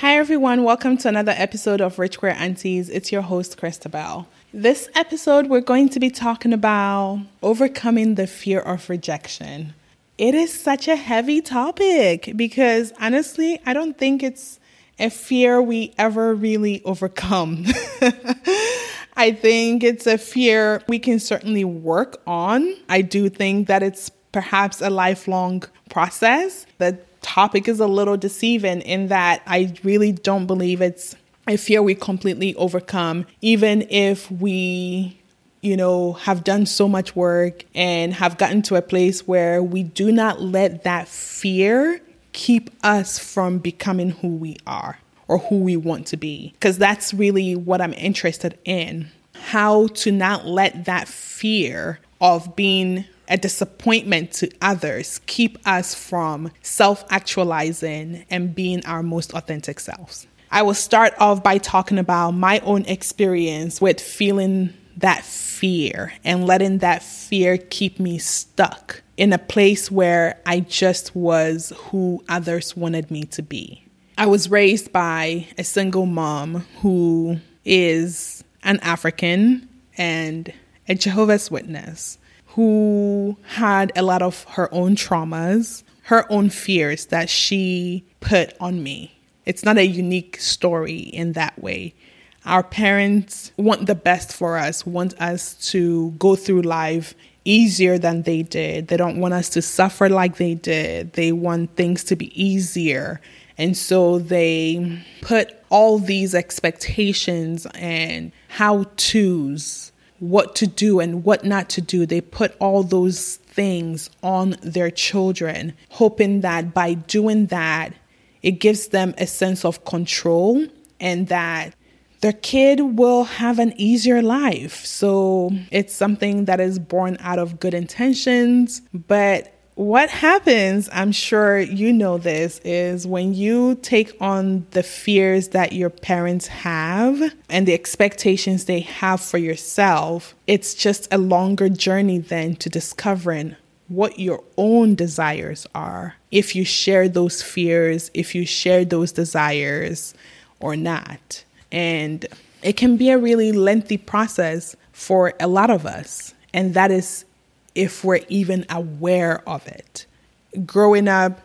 Hi, everyone. Welcome to another episode of Rich Queer Aunties. It's your host, Christabel. This episode, we're going to be talking about overcoming the fear of rejection. It is such a heavy topic because honestly, I don't think it's a fear we ever really overcome. I think it's a fear we can certainly work on. I do think that it's perhaps a lifelong process. The topic is a little deceiving in that I really don't believe it's a fear we completely overcome, even if we you know, have done so much work and have gotten to a place where we do not let that fear keep us from becoming who we are or who we want to be. Because that's really what I'm interested in. How to not let that fear of being a disappointment to others keep us from self actualizing and being our most authentic selves. I will start off by talking about my own experience with feeling that fear and letting that fear keep me stuck in a place where I just was who others wanted me to be. I was raised by a single mom who is an African and a Jehovah's Witness who had a lot of her own traumas, her own fears that she put on me. It's not a unique story in that way. Our parents want the best for us, want us to go through life easier than they did. They don't want us to suffer like they did. They want things to be easier. And so they put all these expectations and how to's, what to do and what not to do. They put all those things on their children, hoping that by doing that, it gives them a sense of control and that their kid will have an easier life. So it's something that is born out of good intentions, but what happens, I'm sure you know this, is when you take on the fears that your parents have and the expectations they have for yourself, it's just a longer journey then to discovering what your own desires are. If you share those fears, if you share those desires or not. And it can be a really lengthy process for a lot of us. And that is if we're even aware of it. Growing up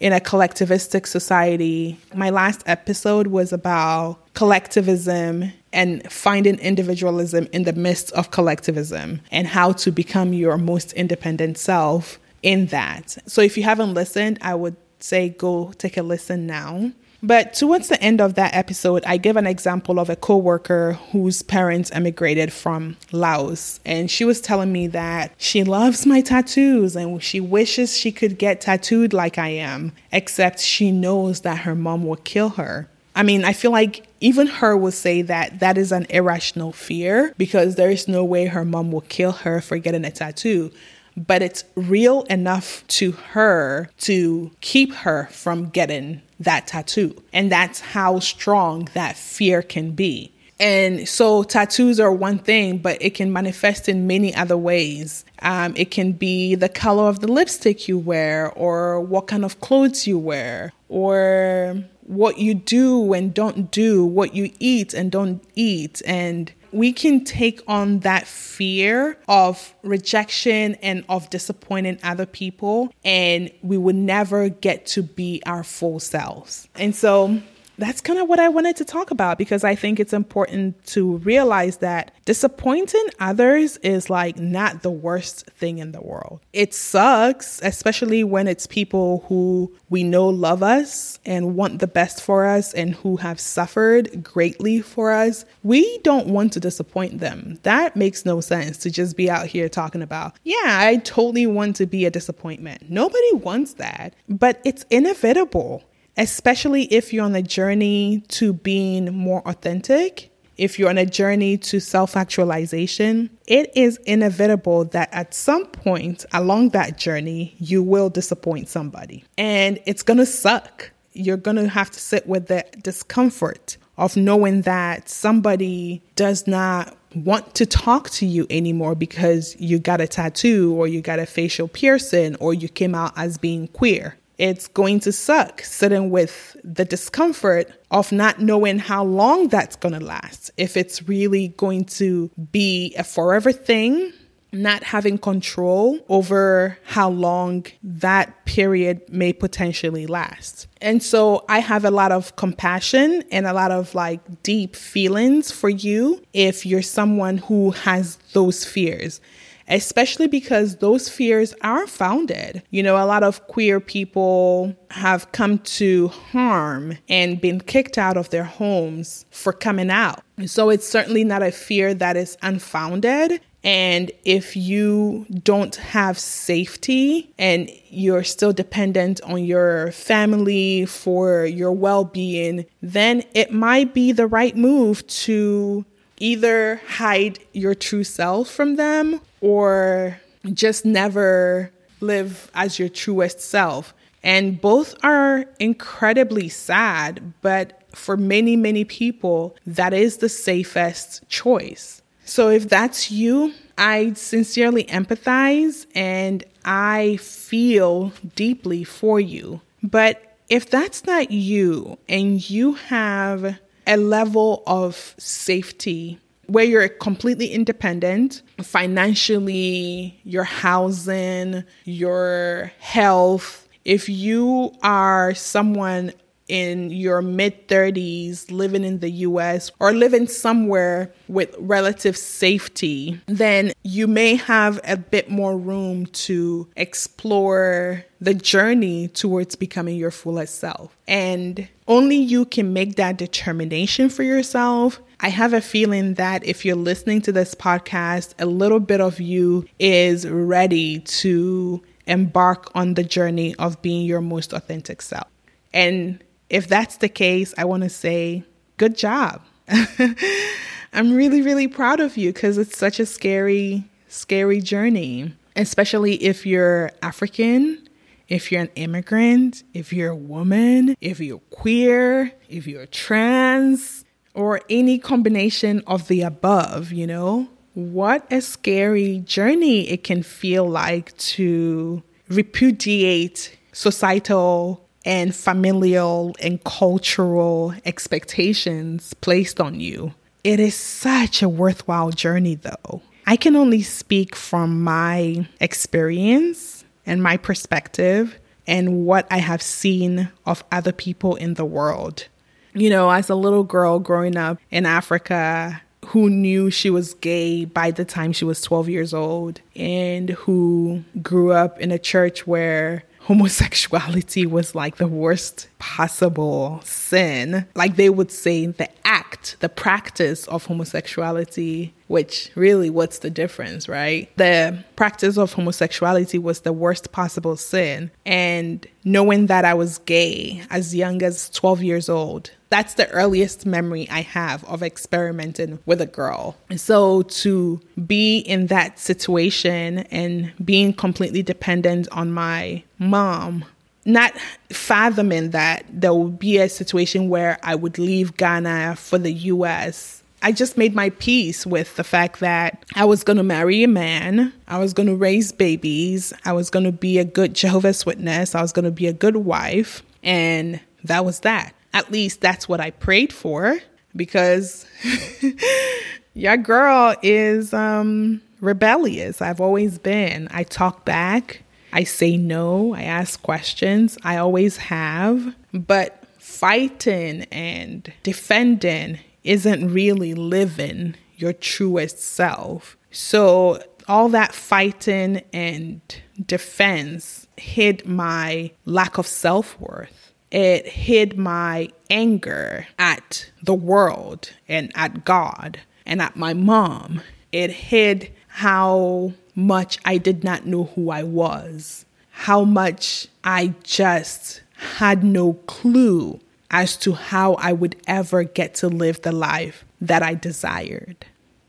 in a collectivistic society, my last episode was about collectivism and finding individualism in the midst of collectivism and how to become your most independent self in that. So if you haven't listened, I would say go take a listen now. But towards the end of that episode, I give an example of a coworker whose parents emigrated from Laos. And she was telling me that she loves my tattoos and she wishes she could get tattooed like I am, except she knows that her mom will kill her. I mean, I feel like even her will say that that is an irrational fear because there is no way her mom will kill her for getting a tattoo but it's real enough to her to keep her from getting that tattoo. And that's how strong that fear can be. And so tattoos are one thing, but it can manifest in many other ways. Um, it can be the color of the lipstick you wear, or what kind of clothes you wear, or what you do and don't do, what you eat and don't eat. And we can take on that fear of rejection and of disappointing other people, and we would never get to be our full selves. And so that's kind of what I wanted to talk about because I think it's important to realize that disappointing others is like not the worst thing in the world. It sucks, especially when it's people who we know love us and want the best for us and who have suffered greatly for us. We don't want to disappoint them. That makes no sense to just be out here talking about, yeah, I totally want to be a disappointment. Nobody wants that, but it's inevitable especially if you're on a journey to being more authentic, if you're on a journey to self actualization, it is inevitable that at some point along that journey, you will disappoint somebody. And it's gonna suck. You're gonna have to sit with the discomfort of knowing that somebody does not want to talk to you anymore because you got a tattoo or you got a facial piercing or you came out as being queer it's going to suck sitting with the discomfort of not knowing how long that's going to last. If it's really going to be a forever thing not having control over how long that period may potentially last. And so I have a lot of compassion and a lot of like deep feelings for you if you're someone who has those fears especially because those fears are founded. You know, a lot of queer people have come to harm and been kicked out of their homes for coming out. So it's certainly not a fear that is unfounded. And if you don't have safety and you're still dependent on your family for your well being, then it might be the right move to either hide your true self from them or just never live as your truest self. And both are incredibly sad, but for many, many people, that is the safest choice. So if that's you, I sincerely empathize and I feel deeply for you. But if that's not you and you have a level of safety where you're completely independent financially, your housing, your health, if you are someone in your mid 30s living in the US or living somewhere with relative safety, then you may have a bit more room to explore the journey towards becoming your fullest self. And only you can make that determination for yourself. I have a feeling that if you're listening to this podcast, a little bit of you is ready to embark on the journey of being your most authentic self. And if that's the case, I want to say good job. I'm really, really proud of you because it's such a scary, scary journey, especially if you're African, if you're an immigrant, if you're a woman, if you're queer, if you're trans, or any combination of the above, you know? What a scary journey it can feel like to repudiate societal and familial and cultural expectations placed on you. It is such a worthwhile journey, though. I can only speak from my experience and my perspective and what I have seen of other people in the world. You know, as a little girl growing up in Africa, who knew she was gay by the time she was 12 years old and who grew up in a church where homosexuality was like the worst possible sin. Like they would say, the act, the practice of homosexuality, which really, what's the difference, right? The practice of homosexuality was the worst possible sin. And knowing that I was gay as young as 12 years old, that's the earliest memory I have of experimenting with a girl. So to be in that situation and being completely dependent on my mom, not fathoming that there would be a situation where I would leave Ghana for the US. I just made my peace with the fact that I was going to marry a man. I was going to raise babies. I was going to be a good Jehovah's Witness. I was going to be a good wife. And that was that. At least that's what I prayed for because your girl is um, rebellious. I've always been. I talk back. I say no. I ask questions. I always have. But fighting and defending isn't really living your truest self. So all that fighting and defense hid my lack of self worth it hid my anger at the world and at God and at my mom. It hid how much I did not know who I was, how much I just had no clue as to how I would ever get to live the life that I desired.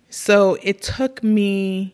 So it took me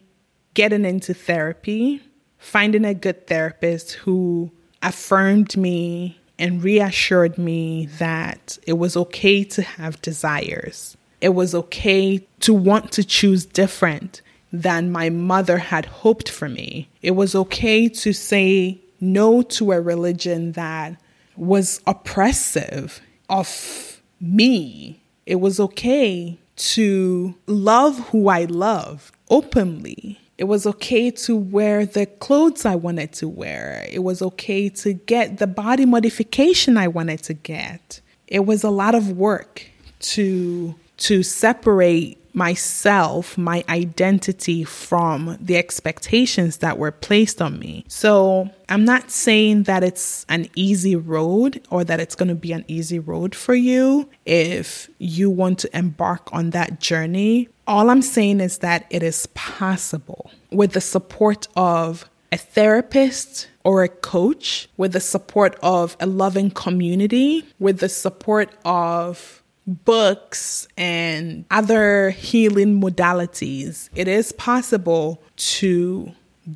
getting into therapy, finding a good therapist who affirmed me and reassured me that it was okay to have desires. It was okay to want to choose different than my mother had hoped for me. It was okay to say no to a religion that was oppressive of me. It was okay to love who I love openly. It was okay to wear the clothes I wanted to wear. It was okay to get the body modification I wanted to get. It was a lot of work to to separate myself, my identity from the expectations that were placed on me. So I'm not saying that it's an easy road or that it's going to be an easy road for you if you want to embark on that journey. All I'm saying is that it is possible with the support of a therapist or a coach, with the support of a loving community, with the support of books and other healing modalities, it is possible to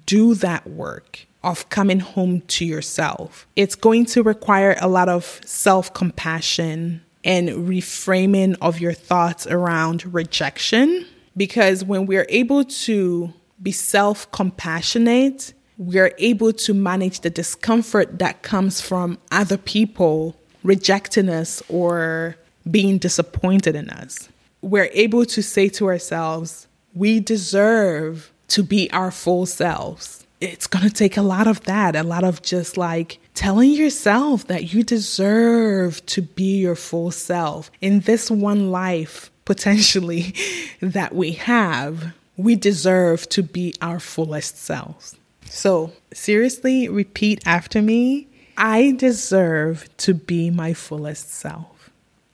do that work of coming home to yourself. It's going to require a lot of self compassion and reframing of your thoughts around rejection. Because when we're able to be self compassionate, we're able to manage the discomfort that comes from other people rejecting us or being disappointed in us. We're able to say to ourselves, we deserve to be our full selves. It's going to take a lot of that, a lot of just like telling yourself that you deserve to be your full self in this one life, potentially, that we have. We deserve to be our fullest selves. So, seriously, repeat after me I deserve to be my fullest self.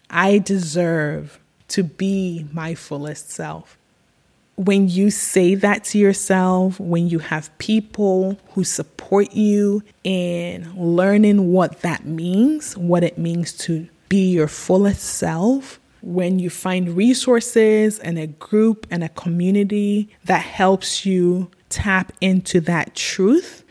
I deserve to be my fullest self. When you say that to yourself, when you have people who support you in learning what that means, what it means to be your fullest self, when you find resources and a group and a community that helps you tap into that truth,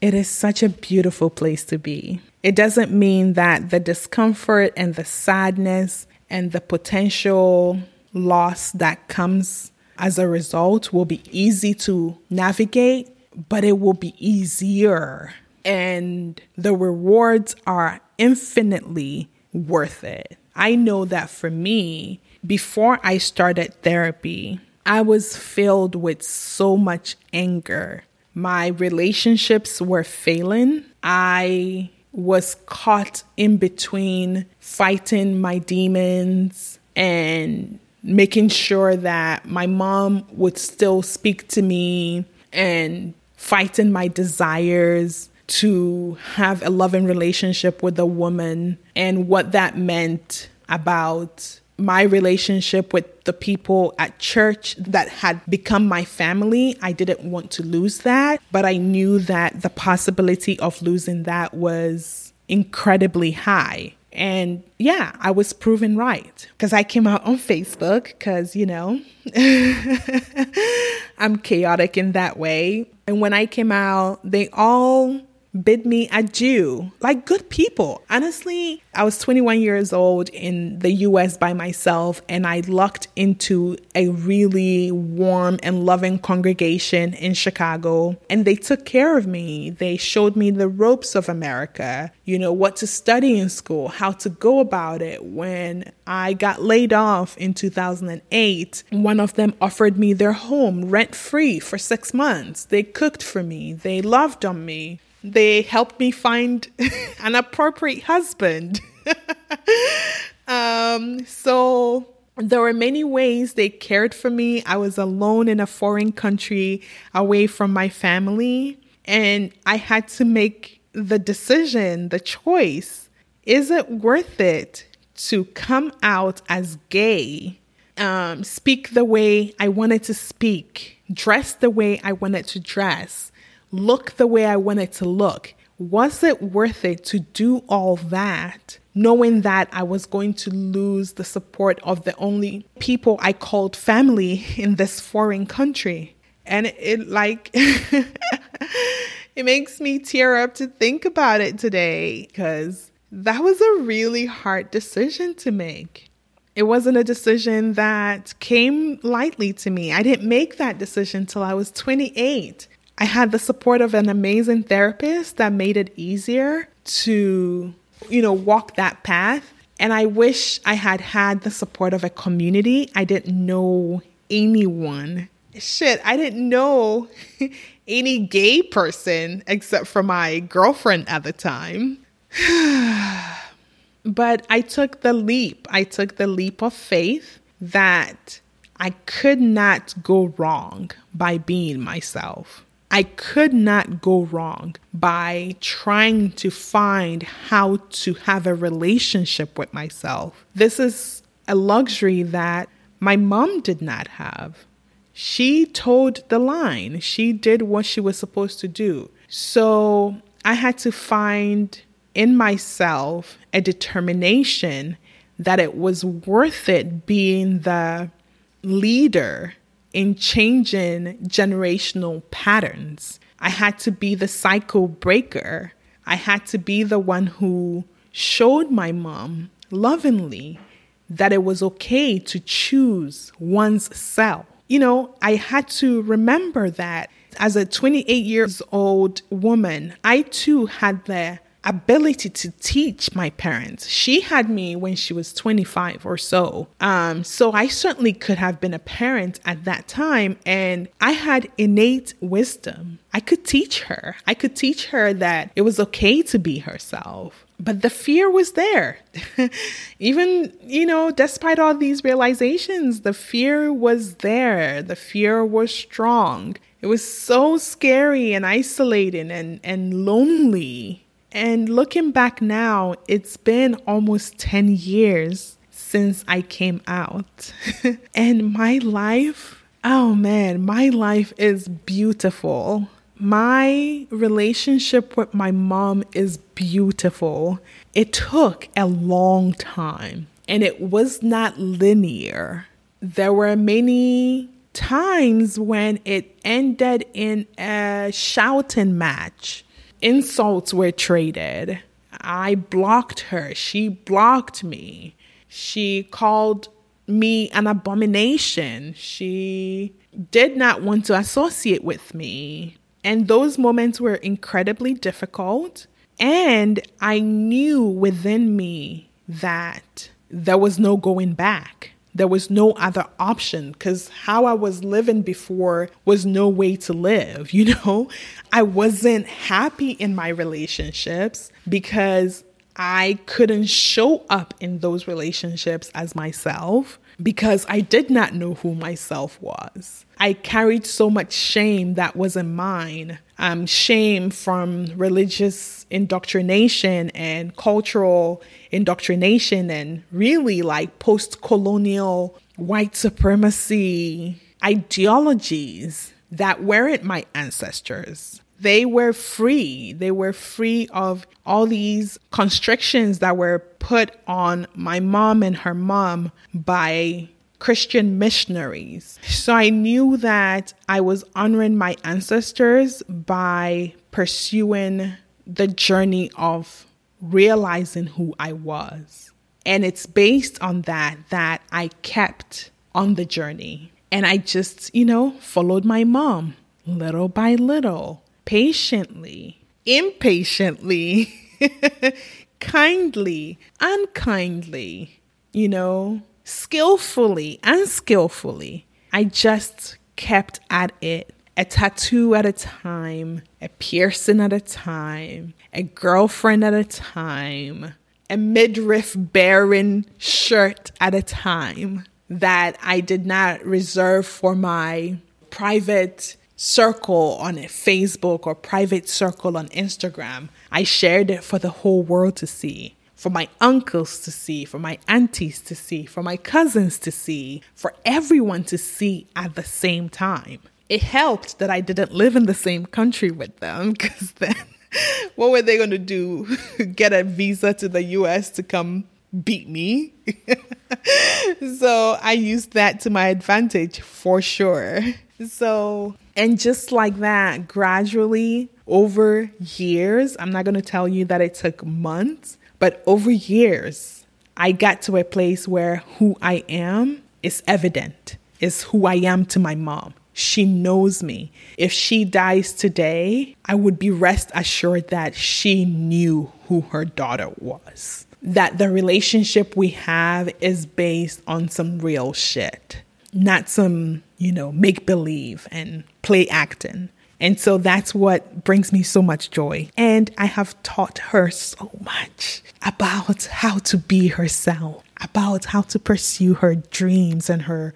it is such a beautiful place to be. It doesn't mean that the discomfort and the sadness and the potential loss that comes as a result will be easy to navigate, but it will be easier. And the rewards are infinitely worth it. I know that for me, before I started therapy, I was filled with so much anger. My relationships were failing. I was caught in between fighting my demons and making sure that my mom would still speak to me and fighting my desires to have a loving relationship with a woman and what that meant about my relationship with the people at church that had become my family. I didn't want to lose that, but I knew that the possibility of losing that was incredibly high. And yeah, I was proven right because I came out on Facebook because, you know, I'm chaotic in that way. And when I came out, they all bid me adieu, like good people. Honestly, I was 21 years old in the US by myself, and I lucked into a really warm and loving congregation in Chicago, and they took care of me. They showed me the ropes of America, you know, what to study in school, how to go about it. When I got laid off in 2008, one of them offered me their home rent free for six months. They cooked for me, they loved on me. They helped me find an appropriate husband. um, so there were many ways they cared for me. I was alone in a foreign country, away from my family, and I had to make the decision, the choice. Is it worth it to come out as gay, um, speak the way I wanted to speak, dress the way I wanted to dress, look the way I wanted to look. Was it worth it to do all that, knowing that I was going to lose the support of the only people I called family in this foreign country? And it, it like, it makes me tear up to think about it today because that was a really hard decision to make. It wasn't a decision that came lightly to me. I didn't make that decision till I was 28. I had the support of an amazing therapist that made it easier to, you know, walk that path. And I wish I had had the support of a community. I didn't know anyone. Shit, I didn't know any gay person except for my girlfriend at the time. but I took the leap. I took the leap of faith that I could not go wrong by being myself. I could not go wrong by trying to find how to have a relationship with myself. This is a luxury that my mom did not have. She told the line, she did what she was supposed to do. So I had to find in myself a determination that it was worth it being the leader in changing generational patterns. I had to be the cycle breaker. I had to be the one who showed my mom lovingly that it was okay to choose one's self. You know, I had to remember that as a 28 years old woman, I too had the ability to teach my parents. She had me when she was 25 or so. Um, so I certainly could have been a parent at that time, and I had innate wisdom. I could teach her. I could teach her that it was okay to be herself. But the fear was there. Even, you know, despite all these realizations, the fear was there. The fear was strong. It was so scary and isolating and, and lonely and looking back now, it's been almost 10 years since I came out. and my life, oh man, my life is beautiful. My relationship with my mom is beautiful. It took a long time and it was not linear. There were many times when it ended in a shouting match insults were traded. I blocked her. She blocked me. She called me an abomination. She did not want to associate with me. And those moments were incredibly difficult. And I knew within me that there was no going back there was no other option because how I was living before was no way to live, you know? I wasn't happy in my relationships because I couldn't show up in those relationships as myself because I did not know who myself was. I carried so much shame that wasn't mine. Um, shame from religious indoctrination and cultural indoctrination, and really like post colonial white supremacy ideologies that weren't my ancestors. They were free. They were free of all these constrictions that were put on my mom and her mom by Christian missionaries. So I knew that I was honoring my ancestors by pursuing the journey of realizing who I was. And it's based on that that I kept on the journey. And I just, you know, followed my mom little by little, patiently, impatiently, kindly, unkindly, you know, skillfully, unskillfully. I just kept at it, a tattoo at a time, a piercing at a time, a girlfriend at a time, a midriff bearing shirt at a time that I did not reserve for my private circle on Facebook or private circle on Instagram. I shared it for the whole world to see, for my uncles to see, for my aunties to see, for my cousins to see, for everyone to see at the same time. It helped that I didn't live in the same country with them because then what were they going to do? Get a visa to the US to come beat me? so I used that to my advantage for sure. So, and just like that, gradually over years, I'm not going to tell you that it took months, but over years, I got to a place where who I am is evident, is who I am to my mom. She knows me. If she dies today, I would be rest assured that she knew who her daughter was. That the relationship we have is based on some real shit, not some, you know, make believe and play acting. And so that's what brings me so much joy. And I have taught her so much about how to be herself, about how to pursue her dreams and her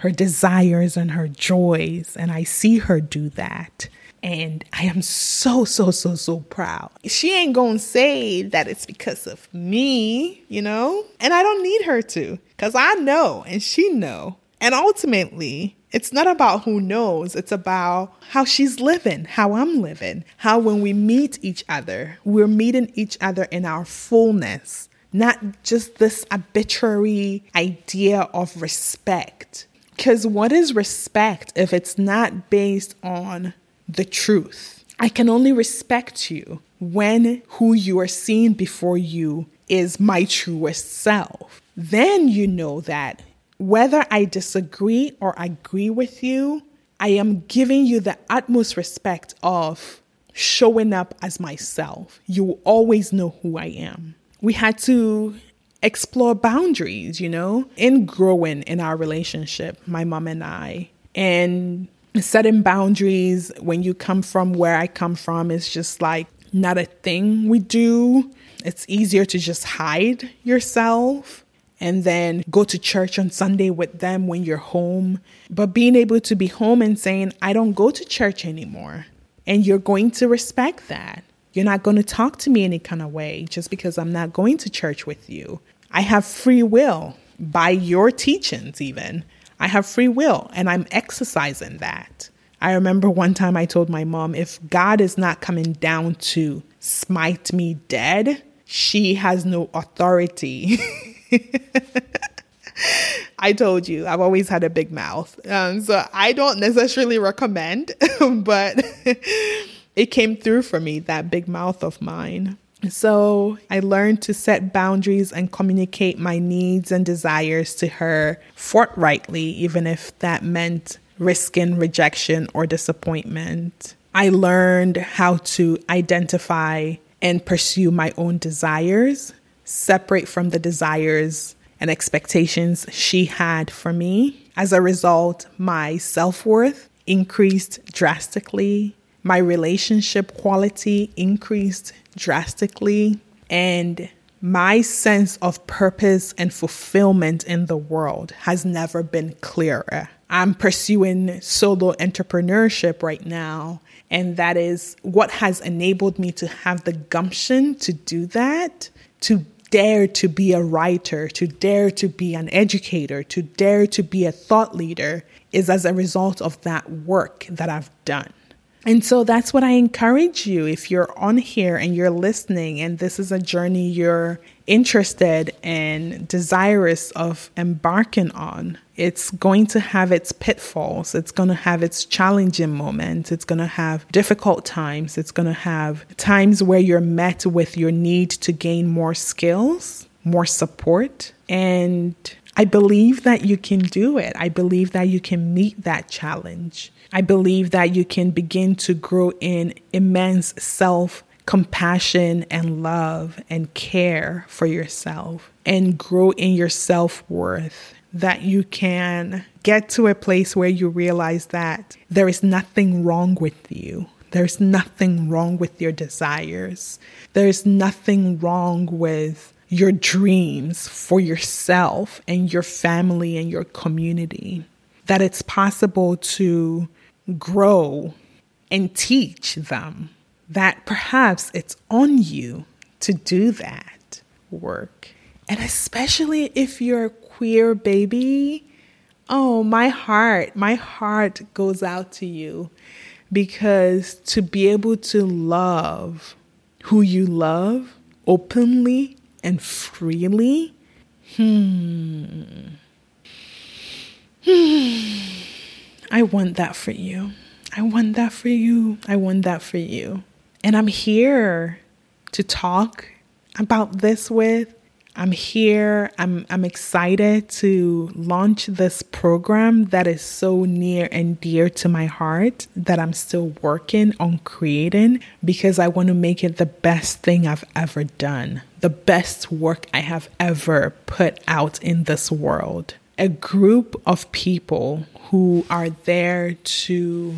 her desires and her joys. And I see her do that. And I am so, so, so, so proud. She ain't gonna say that it's because of me, you know? And I don't need her to, because I know and she know. And ultimately, it's not about who knows, it's about how she's living, how I'm living, how when we meet each other, we're meeting each other in our fullness, not just this arbitrary idea of respect. Because what is respect if it's not based on the truth? I can only respect you when who you are seeing before you is my truest self. Then you know that whether I disagree or agree with you, I am giving you the utmost respect of showing up as myself. You always know who I am. We had to explore boundaries, you know, in growing in our relationship, my mom and I. And setting boundaries when you come from where I come from is just like not a thing we do. It's easier to just hide yourself and then go to church on Sunday with them when you're home. But being able to be home and saying, I don't go to church anymore. And you're going to respect that. You're not going to talk to me any kind of way just because I'm not going to church with you. I have free will by your teachings, even. I have free will and I'm exercising that. I remember one time I told my mom, if God is not coming down to smite me dead, she has no authority I told you, I've always had a big mouth. Um, so I don't necessarily recommend, but it came through for me, that big mouth of mine. So I learned to set boundaries and communicate my needs and desires to her forthrightly, even if that meant risking rejection or disappointment. I learned how to identify and pursue my own desires separate from the desires and expectations she had for me. As a result, my self worth increased drastically, my relationship quality increased drastically, and my sense of purpose and fulfillment in the world has never been clearer. I'm pursuing solo entrepreneurship right now, and that is what has enabled me to have the gumption to do that, to dare to be a writer, to dare to be an educator, to dare to be a thought leader is as a result of that work that I've done. And so that's what I encourage you if you're on here and you're listening and this is a journey you're interested and desirous of embarking on. It's going to have its pitfalls. It's going to have its challenging moments. It's going to have difficult times. It's going to have times where you're met with your need to gain more skills, more support. And I believe that you can do it. I believe that you can meet that challenge. I believe that you can begin to grow in immense self compassion and love and care for yourself and grow in your self worth. That you can get to a place where you realize that there is nothing wrong with you. There's nothing wrong with your desires. There's nothing wrong with your dreams for yourself and your family and your community. That it's possible to grow and teach them that perhaps it's on you to do that work. And especially if you're a queer baby, oh, my heart, my heart goes out to you because to be able to love who you love openly and freely, hmm. I want that for you. I want that for you. I want that for you. And I'm here to talk about this with. I'm here. I'm I'm excited to launch this program that is so near and dear to my heart that I'm still working on creating because I want to make it the best thing I've ever done. The best work I have ever put out in this world. A group of people who are there to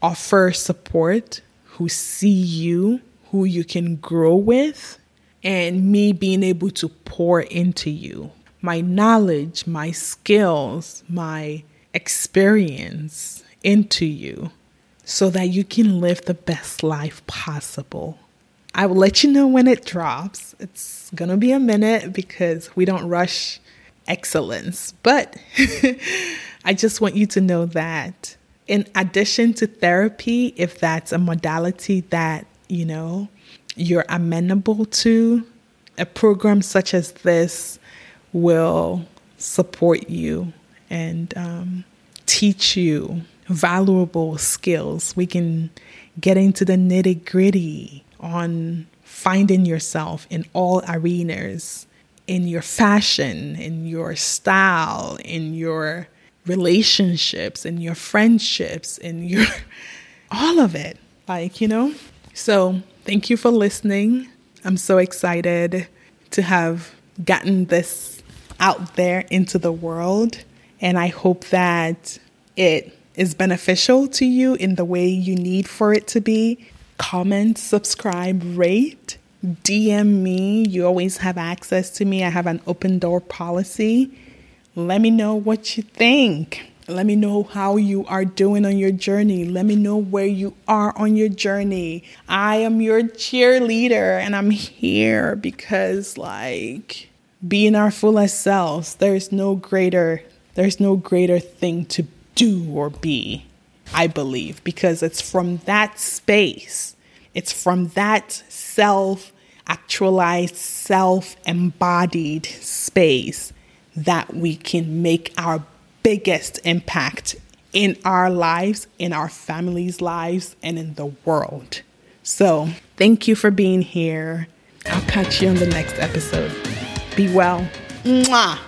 offer support, who see you, who you can grow with and me being able to pour into you my knowledge, my skills, my experience into you so that you can live the best life possible. I will let you know when it drops. It's going to be a minute because we don't rush excellence. But I just want you to know that in addition to therapy, if that's a modality that, you know, you're amenable to, a program such as this will support you and um, teach you valuable skills. We can get into the nitty gritty on finding yourself in all arenas in your fashion, in your style, in your relationships, in your friendships, in your all of it. Like, you know? So, Thank you for listening. I'm so excited to have gotten this out there into the world. And I hope that it is beneficial to you in the way you need for it to be. Comment, subscribe, rate, DM me. You always have access to me. I have an open door policy. Let me know what you think. Let me know how you are doing on your journey. Let me know where you are on your journey. I am your cheerleader and I'm here because, like, being our fullest selves, there's no greater, there's no greater thing to do or be, I believe, because it's from that space, it's from that self actualized, self embodied space that we can make our biggest impact in our lives, in our families' lives, and in the world. So, thank you for being here. I'll catch you on the next episode. Be well. Mwah.